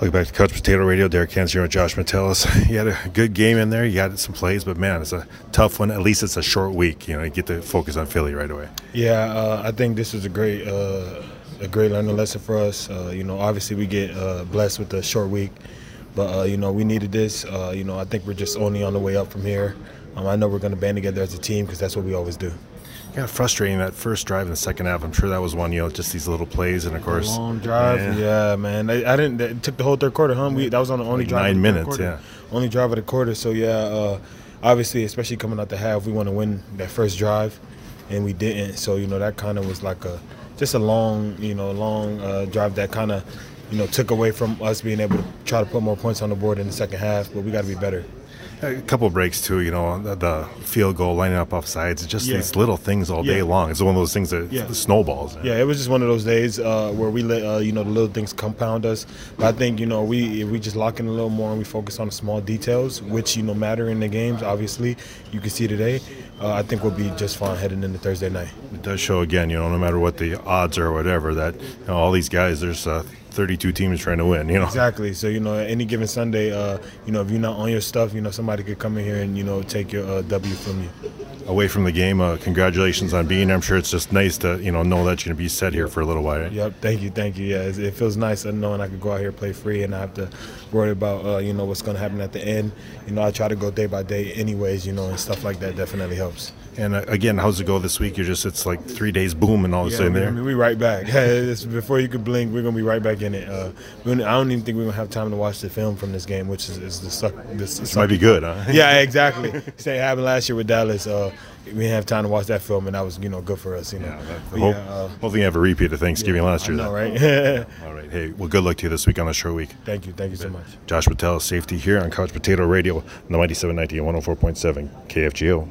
Welcome back to Couch Potato Radio. Derek Hans here with Josh Metellus. You had a good game in there. You got some plays, but man, it's a tough one. At least it's a short week. You know, you get to focus on Philly right away. Yeah, uh, I think this was a great, uh, a great learning lesson for us. Uh, you know, obviously we get uh, blessed with a short week, but uh, you know we needed this. Uh, you know, I think we're just only on the way up from here. Um, I know we're going to band together as a team because that's what we always do. Of frustrating that first drive in the second half. I'm sure that was one. You know, just these little plays, and of course, long drive. Yeah, man. I, I didn't. It took the whole third quarter, huh? We, that was on the only Like drive. nine of the minutes, quarter. yeah. Only drive of the quarter. So yeah, uh, obviously, especially coming out the half, we want to win that first drive, and we didn't. So you know that kind of was like a just a long, you know, long uh, drive that kind of you know, took away from us being able to try to put more points on the board in the second half. But we got to be better. A couple breaks too, you know, the, the field goal lining up off sides, just yeah. these little things all yeah. day long. It's one of those things that yeah. snowballs. Man. Yeah, it was just one of those days uh, where we let uh, you know the little things compound us. But I think you know we we just lock in a little more and we focus on the small details, which you know matter in the games. Obviously, you can see today. Uh, I think we'll be just fine heading into Thursday night. It does show again, you know, no matter what the odds are or whatever, that you know, all these guys, there's uh, 30 two teams trying to win. You know exactly. So you know, any given Sunday, uh, you know, if you're not on your stuff, you know, somebody could come in here and you know take your uh, W from you away from the game. Uh, congratulations on being. here. I'm sure it's just nice to you know know that you're going to be set here for a little while. Right? Yep. Thank you. Thank you. Yeah, it, feels nice knowing I could go out here play free and not have to worry about uh, you know what's going to happen at the end. You know, I try to go day by day, anyways. You know, and stuff like that definitely helps. And uh, again, how's it go this week? You're just it's like three days boom and all of a sudden there. I mean, we right back. Before you could blink, we're gonna be right back in it. Uh, we I don't even think we're gonna have time to watch the film from this game, which is, is the suck. This This might be good, huh? Yeah, exactly. Same happened last year with Dallas. Uh, we didn't have time to watch that film, and that was you know good for us. You know. Yeah, that- hope, yeah, uh, hopefully you have a repeat of Thanksgiving last I year. know, right? All right. Hey, well, good luck to you this week on the short week. thank you, thank you so much. Josh Metellus, safety here on Couch Potato Radio, on the Mighty 790 and 104.7 KFGO.